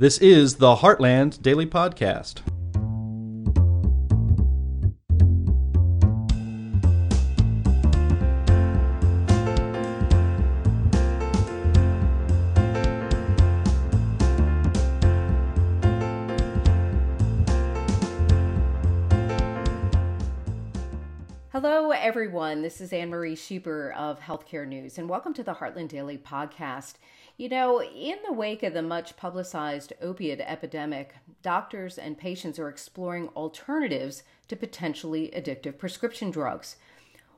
This is the Heartland Daily Podcast. Hello, everyone. This is Anne Marie Schieber of Healthcare News, and welcome to the Heartland Daily Podcast. You know, in the wake of the much publicized opiate epidemic, doctors and patients are exploring alternatives to potentially addictive prescription drugs.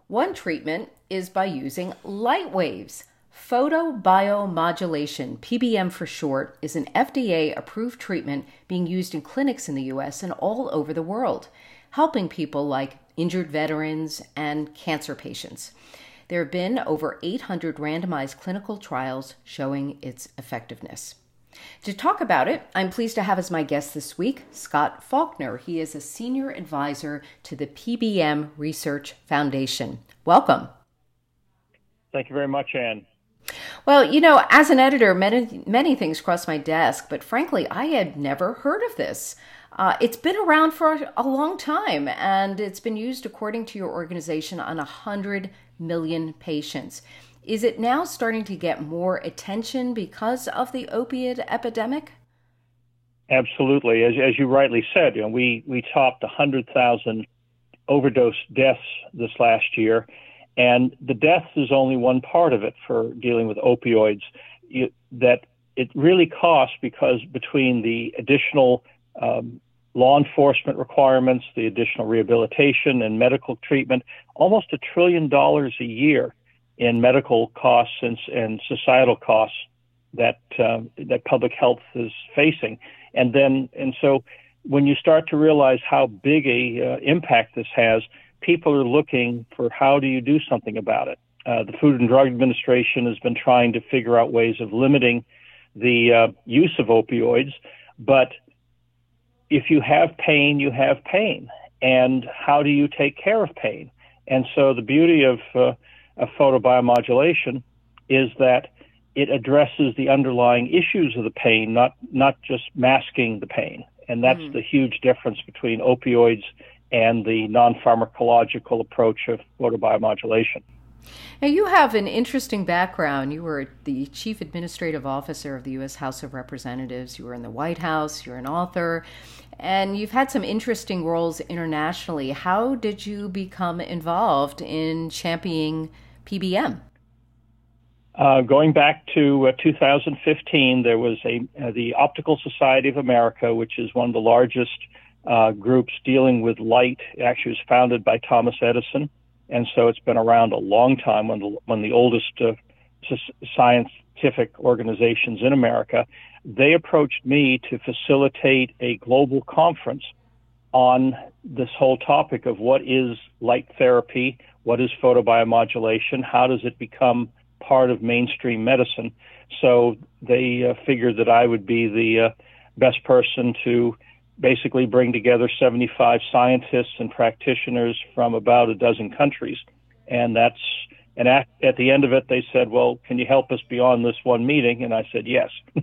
One treatment is by using light waves. Photobiomodulation, PBM for short, is an FDA approved treatment being used in clinics in the US and all over the world, helping people like injured veterans, and cancer patients. There have been over 800 randomized clinical trials showing its effectiveness. To talk about it, I'm pleased to have as my guest this week Scott Faulkner. He is a senior advisor to the PBM Research Foundation. Welcome. Thank you very much, Anne. Well, you know, as an editor, many many things cross my desk, but frankly, I had never heard of this. Uh, it's been around for a long time, and it's been used, according to your organization, on 100 million patients. Is it now starting to get more attention because of the opiate epidemic? Absolutely. As, as you rightly said, you know, we, we topped 100,000 overdose deaths this last year, and the deaths is only one part of it for dealing with opioids. You, that it really costs because between the additional um, law enforcement requirements, the additional rehabilitation and medical treatment, almost a trillion dollars a year in medical costs and, and societal costs that uh, that public health is facing. And then and so when you start to realize how big a uh, impact this has, people are looking for how do you do something about it. Uh, the Food and Drug Administration has been trying to figure out ways of limiting the uh, use of opioids, but if you have pain, you have pain. And how do you take care of pain? And so the beauty of, uh, of photobiomodulation is that it addresses the underlying issues of the pain, not, not just masking the pain. And that's mm-hmm. the huge difference between opioids and the non pharmacological approach of photobiomodulation. Now, you have an interesting background. You were the chief administrative officer of the U.S. House of Representatives. You were in the White House. You're an author. And you've had some interesting roles internationally. How did you become involved in championing PBM? Uh, going back to uh, 2015, there was a uh, the Optical Society of America, which is one of the largest uh, groups dealing with light. It actually was founded by Thomas Edison and so it's been around a long time. One of the, one of the oldest uh, scientific organizations in America. They approached me to facilitate a global conference on this whole topic of what is light therapy, what is photobiomodulation, how does it become part of mainstream medicine. So they uh, figured that I would be the uh, best person to basically bring together 75 scientists and practitioners from about a dozen countries. And that's, and at, at the end of it, they said, well, can you help us beyond this one meeting? And I said, yes.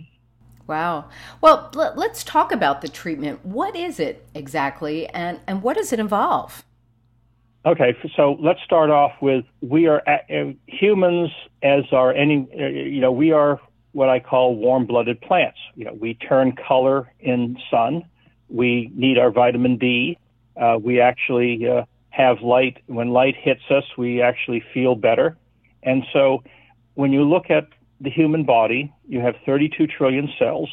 wow. Well, l- let's talk about the treatment. What is it exactly, and, and what does it involve? Okay, so let's start off with we are uh, humans, as are any, uh, you know, we are what I call warm blooded plants. You know, we turn color in sun we need our vitamin D. Uh, we actually uh, have light. When light hits us, we actually feel better. And so when you look at the human body, you have 32 trillion cells.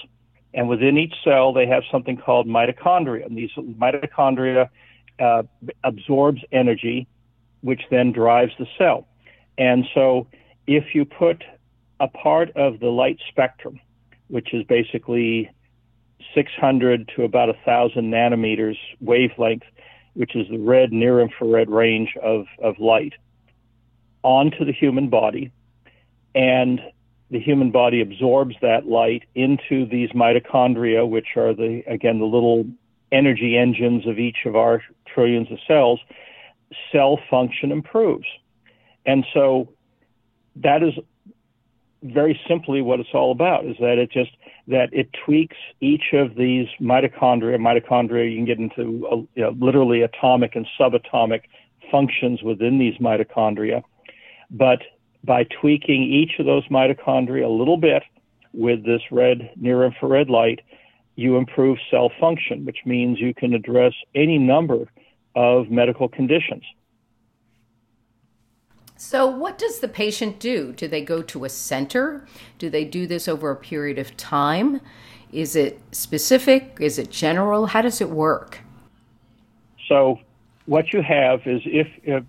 And within each cell, they have something called mitochondria. And these mitochondria uh, absorbs energy, which then drives the cell. And so if you put a part of the light spectrum, which is basically 600 to about 1,000 nanometers wavelength, which is the red near infrared range of, of light, onto the human body. And the human body absorbs that light into these mitochondria, which are the, again, the little energy engines of each of our trillions of cells. Cell function improves. And so that is very simply what it's all about is that it just that it tweaks each of these mitochondria. Mitochondria, you can get into you know, literally atomic and subatomic functions within these mitochondria. But by tweaking each of those mitochondria a little bit with this red near infrared light, you improve cell function, which means you can address any number of medical conditions. So, what does the patient do? Do they go to a center? Do they do this over a period of time? Is it specific? Is it general? How does it work? So, what you have is if, if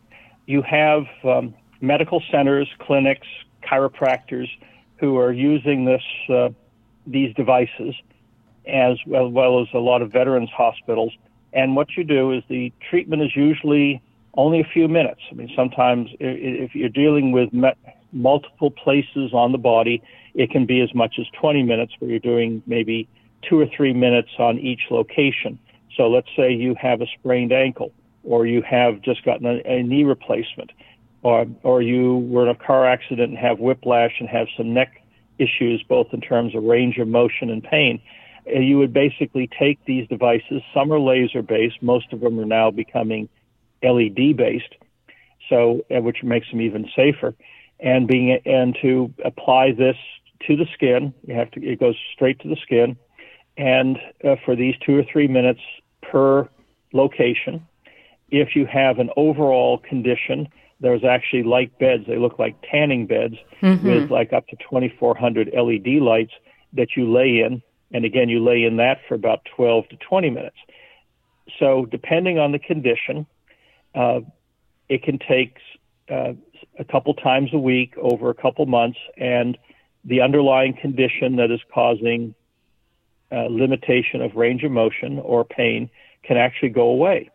you have um, medical centers, clinics, chiropractors who are using this uh, these devices, as well, as well as a lot of veterans hospitals. And what you do is the treatment is usually only a few minutes. I mean, sometimes if you're dealing with multiple places on the body, it can be as much as 20 minutes where you're doing maybe two or three minutes on each location. So let's say you have a sprained ankle or you have just gotten a, a knee replacement or, or you were in a car accident and have whiplash and have some neck issues, both in terms of range of motion and pain. Eh, you would basically take these devices, some are laser based, most of them are now becoming LED based, so uh, which makes them even safer. And being and to apply this to the skin, you have to it goes straight to the skin, and uh, for these two or three minutes per location. If you have an overall condition, there's actually light beds. They look like tanning beds mm-hmm. with like up to 2,400 LED lights that you lay in. And again, you lay in that for about 12 to 20 minutes. So, depending on the condition, uh, it can take uh, a couple times a week over a couple months, and the underlying condition that is causing uh, limitation of range of motion or pain can actually go away.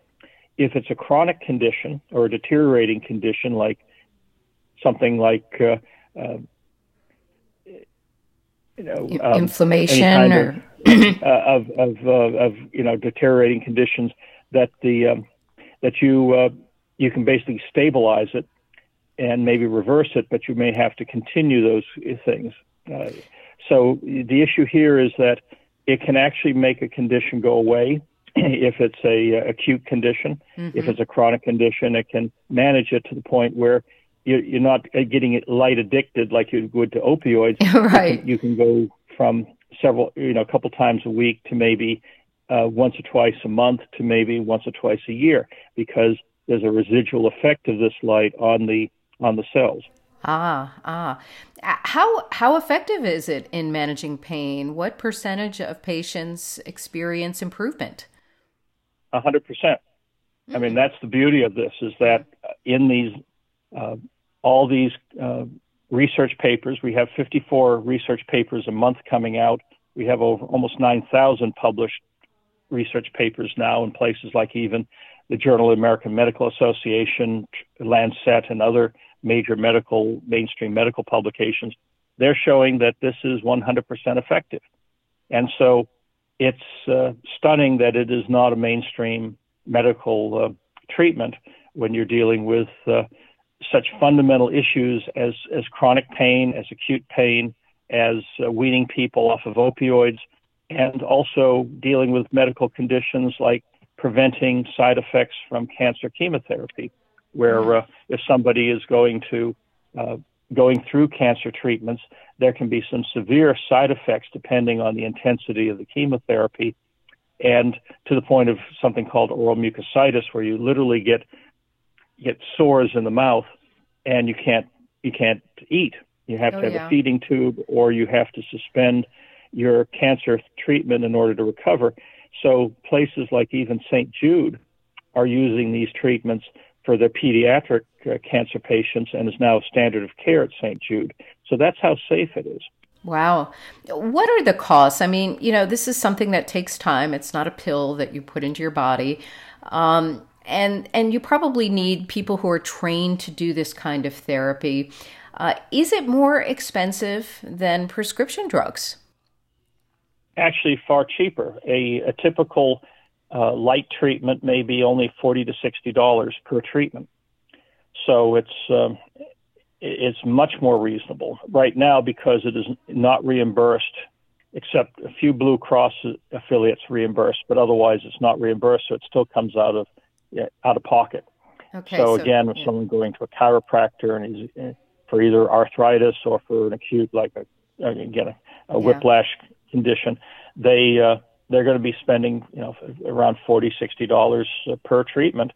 If it's a chronic condition or a deteriorating condition, like something like uh, uh, you know um, inflammation or of, uh, of, of, uh, of you know deteriorating conditions that the um, that you uh, you can basically stabilize it and maybe reverse it, but you may have to continue those things. Uh, so the issue here is that it can actually make a condition go away if it's a, uh, acute condition. Mm-hmm. If it's a chronic condition, it can manage it to the point where you're, not getting it light addicted like you would to opioids. right. You can, you can go from several, you know, a couple times a week to maybe uh, once or twice a month to maybe once or twice a year because there's a residual effect of this light on the on the cells. Ah, ah. How how effective is it in managing pain? What percentage of patients experience improvement? A hundred percent. I mean, hmm. that's the beauty of this is that in these uh, all these uh, research papers, we have 54 research papers a month coming out. We have over almost 9,000 published research papers now in places like even the Journal of American Medical Association, Lancet, and other major medical, mainstream medical publications. They're showing that this is 100% effective. And so it's uh, stunning that it is not a mainstream medical uh, treatment when you're dealing with uh, such fundamental issues as, as chronic pain, as acute pain, as uh, weaning people off of opioids, and also dealing with medical conditions like preventing side effects from cancer chemotherapy, where uh, if somebody is going to uh, going through cancer treatments, there can be some severe side effects depending on the intensity of the chemotherapy, and to the point of something called oral mucositis, where you literally get get sores in the mouth and you can't you can't eat. You have oh, to have yeah. a feeding tube, or you have to suspend your cancer treatment in order to recover. So places like even St. Jude are using these treatments for their pediatric uh, cancer patients and is now a standard of care at St. Jude. So that's how safe it is. Wow. What are the costs? I mean, you know, this is something that takes time. It's not a pill that you put into your body. Um, and and you probably need people who are trained to do this kind of therapy. Uh, is it more expensive than prescription drugs? Actually far cheaper. A, a typical uh, light treatment may be only forty to sixty dollars per treatment, so it's um, it's much more reasonable right now because it is not reimbursed except a few Blue Cross affiliates reimburse, but otherwise it's not reimbursed, so it still comes out of out of pocket. Okay, so, so again, if yeah. someone going to a chiropractor and he's eh, for either arthritis or for an acute like a again a, a yeah. whiplash condition, they uh, they're going to be spending you know around forty sixty dollars uh, per treatment,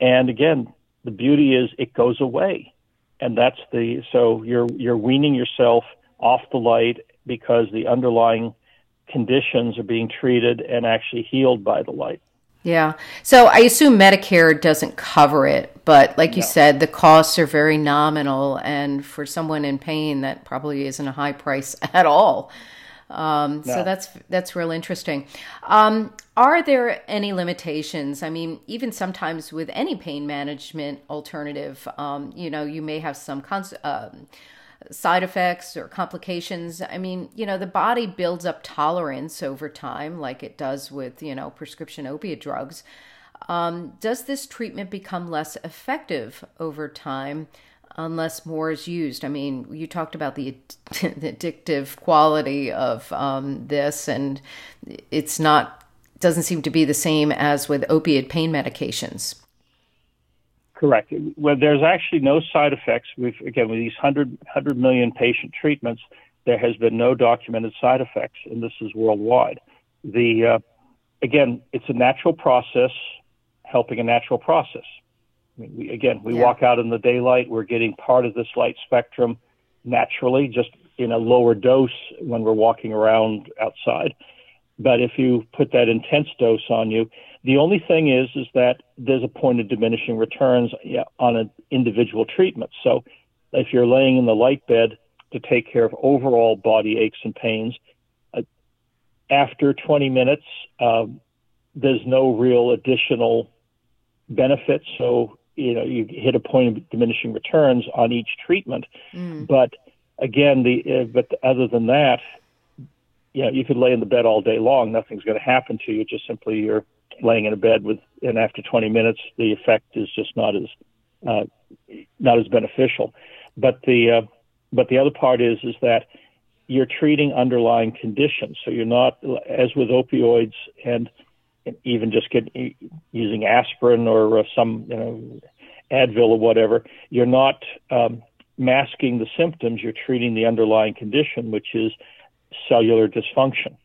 and again the beauty is it goes away, and that's the so you're you're weaning yourself off the light because the underlying conditions are being treated and actually healed by the light. Yeah. So I assume Medicare doesn't cover it, but like you said, the costs are very nominal. And for someone in pain, that probably isn't a high price at all. Um, no. So that's that's real interesting. Um, are there any limitations? I mean, even sometimes with any pain management alternative, um, you know, you may have some cons- uh, side effects or complications. I mean, you know, the body builds up tolerance over time, like it does with, you know, prescription opiate drugs. Um, does this treatment become less effective over time unless more is used? I mean, you talked about the, the addictive quality of um, this, and it's not doesn't seem to be the same as with opiate pain medications. Correct. Well, there's actually no side effects. We've again with these 100, 100 million patient treatments, there has been no documented side effects, and this is worldwide. The uh, again, it's a natural process, helping a natural process. I mean, we, again, we yeah. walk out in the daylight, we're getting part of this light spectrum naturally, just in a lower dose when we're walking around outside. But if you put that intense dose on you, the only thing is, is that there's a point of diminishing returns on an individual treatment. So if you're laying in the light bed to take care of overall body aches and pains, uh, after 20 minutes, uh, there's no real additional benefit. So, you know, you hit a point of diminishing returns on each treatment. Mm. But again, the, uh, but other than that, you know, you could lay in the bed all day long. Nothing's going to happen to you. Just simply you're laying in a bed with, and after 20 minutes, the effect is just not as uh, not as beneficial. But the uh, but the other part is is that you're treating underlying conditions. So you're not, as with opioids and even just get, using aspirin or uh, some you know Advil or whatever. You're not um, masking the symptoms. You're treating the underlying condition, which is cellular dysfunction.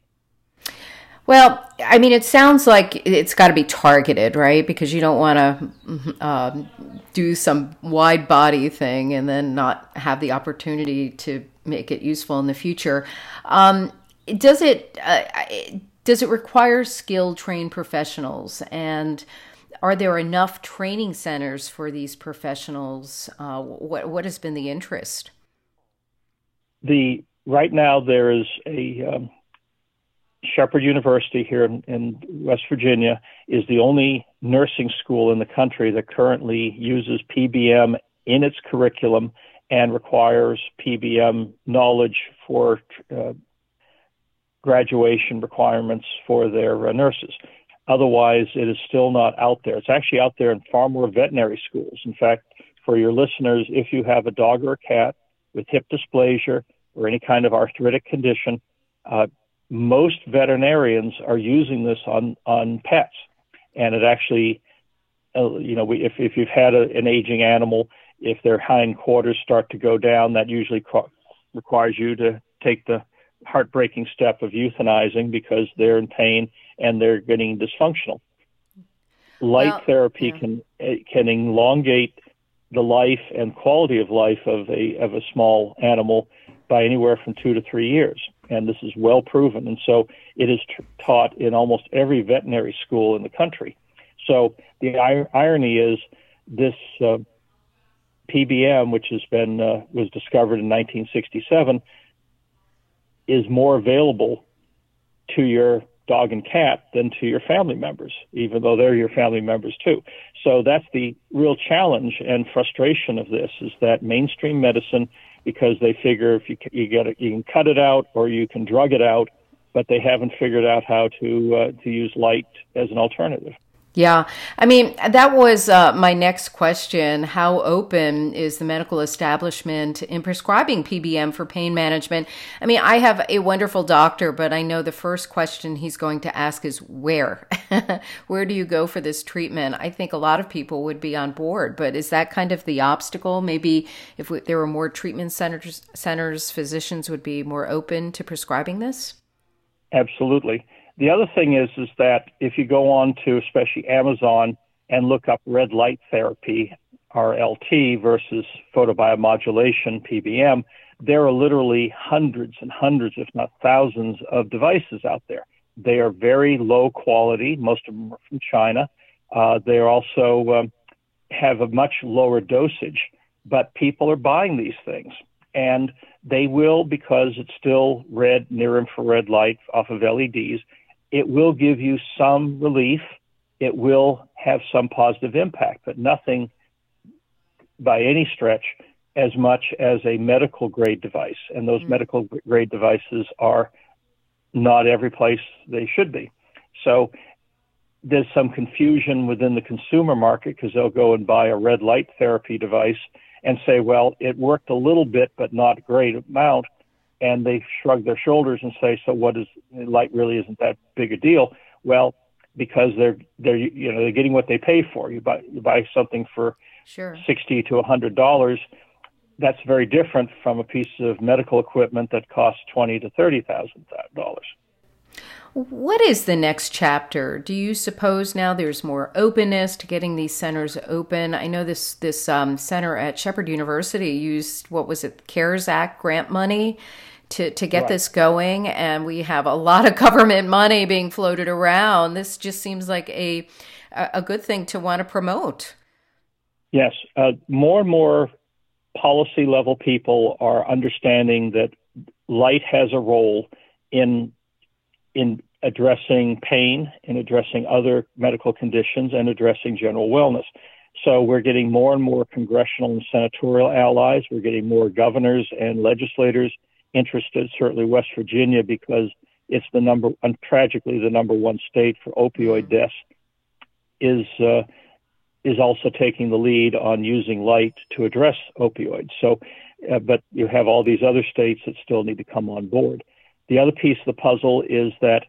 Well, I mean, it sounds like it's got to be targeted, right? Because you don't want to um, do some wide body thing and then not have the opportunity to make it useful in the future. Um, does it uh, does it require skilled, trained professionals? And are there enough training centers for these professionals? Uh, what what has been the interest? The right now there is a um, Shepherd University here in, in, West Virginia is the only nursing school in the country that currently uses PBM in its curriculum and requires PBM knowledge for uh, graduation requirements for their uh, nurses. Otherwise, it is still not out there. It's actually out there in far more veterinary schools. In fact, for your listeners, if you have a dog or a cat with hip dysplasia or any kind of arthritic condition, uh, most veterinarians are using this on on pets, and it actually, uh, you know, we, if if you've had a, an aging animal, if their hind quarters start to go down, that usually requires you to take the heartbreaking step of euthanizing because they're in pain and they're getting dysfunctional. Light well, therapy yeah. can can elongate the life and quality of life of a of a small animal by anywhere from two to three years and this is well proven. And so it is t- taught in almost every veterinary school in the country. So the ir- irony is this uh, PBM, which has been uh, was discovered in 1967, is more available to your dog and cat than to your family members, even though they're your family members too. So that's the real challenge and frustration of this is that mainstream medicine because they figure if you you get it, you can cut it out or you can drug it out, but they haven't figured out how to uh, to use light as an alternative. Yeah. I mean, that was uh, my next question. How open is the medical establishment in prescribing PBM for pain management? I mean, I have a wonderful doctor, but I know the first question he's going to ask is where? where do you go for this treatment? I think a lot of people would be on board, but is that kind of the obstacle? Maybe if we, there were more treatment centers, centers, physicians would be more open to prescribing this? Absolutely. The other thing is is that if you go on to especially Amazon and look up red light therapy RLT versus photobiomodulation PBM, there are literally hundreds and hundreds, if not thousands, of devices out there. They are very low quality. Most of them are from China. Uh, they also um, have a much lower dosage, but people are buying these things. And they will, because it's still red, near infrared light off of LEDs, it will give you some relief. It will have some positive impact, but nothing by any stretch as much as a medical grade device. And those mm-hmm. medical grade devices are not every place they should be. So there's some confusion within the consumer market because they'll go and buy a red light therapy device and say, well, it worked a little bit, but not a great amount and they shrug their shoulders and say, "So what is light? Really isn't that big a deal?" Well, because they're they're you know they're getting what they pay for. You buy you buy something for sure. sixty to a hundred dollars. That's very different from a piece of medical equipment that costs twenty to thirty thousand dollars. What is the next chapter? Do you suppose now there's more openness to getting these centers open? I know this this um, center at Shepherd University used what was it, CARES Act grant money to, to get right. this going and we have a lot of government money being floated around. This just seems like a a good thing to want to promote. Yes uh, more and more policy level people are understanding that light has a role in in addressing pain in addressing other medical conditions and addressing general wellness. So we're getting more and more congressional and senatorial allies. We're getting more governors and legislators interested, certainly West Virginia, because it's the number, and tragically, the number one state for opioid mm-hmm. deaths, is uh, is also taking the lead on using light to address opioids. So, uh, but you have all these other states that still need to come on board. The other piece of the puzzle is that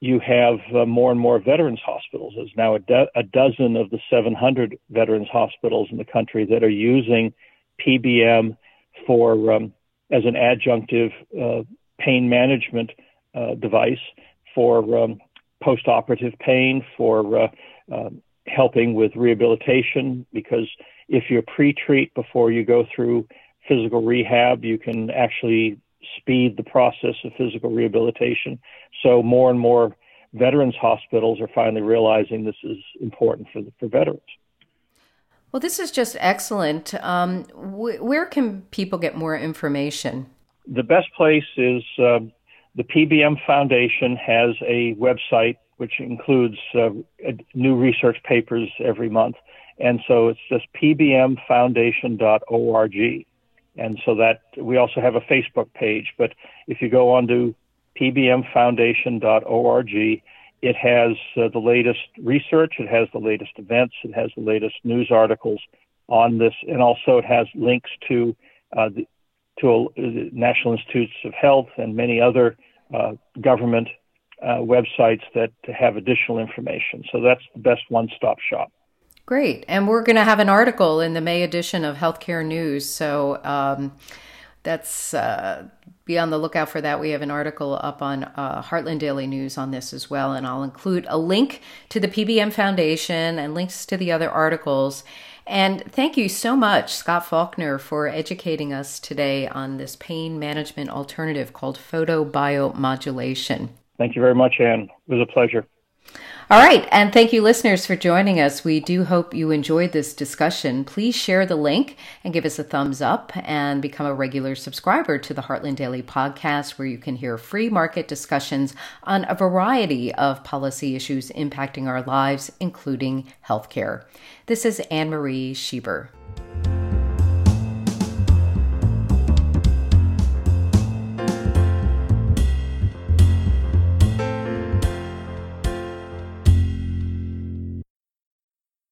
you have uh, more and more veterans hospitals. There's now a, do- a dozen of the 700 veterans hospitals in the country that are using PBM for um, as an adjunctive uh, pain management uh, device for um, post-operative pain, for uh, um, helping with rehabilitation. Because if you pre-treat before you go through physical rehab, you can actually speed the process of physical rehabilitation. So more and more veterans hospitals are finally realizing this is important for the, for veterans. Well, this is just excellent. Um, wh- where can people get more information? The best place is uh, the PBM Foundation has a website which includes uh, new research papers every month. And so it's just pbmfoundation.org. And so that we also have a Facebook page. But if you go on to pbmfoundation.org, it has uh, the latest research, it has the latest events, it has the latest news articles on this, and also it has links to uh, the to the uh, National Institutes of Health and many other uh, government uh, websites that have additional information. So that's the best one-stop shop. Great, and we're going to have an article in the May edition of Healthcare News. So. Um, that's uh, be on the lookout for that. We have an article up on uh, Heartland Daily News on this as well, and I'll include a link to the PBM Foundation and links to the other articles. And thank you so much, Scott Faulkner, for educating us today on this pain management alternative called photobiomodulation. Thank you very much, Anne. It was a pleasure. All right. And thank you, listeners, for joining us. We do hope you enjoyed this discussion. Please share the link and give us a thumbs up and become a regular subscriber to the Heartland Daily podcast, where you can hear free market discussions on a variety of policy issues impacting our lives, including healthcare. This is Anne Marie Schieber.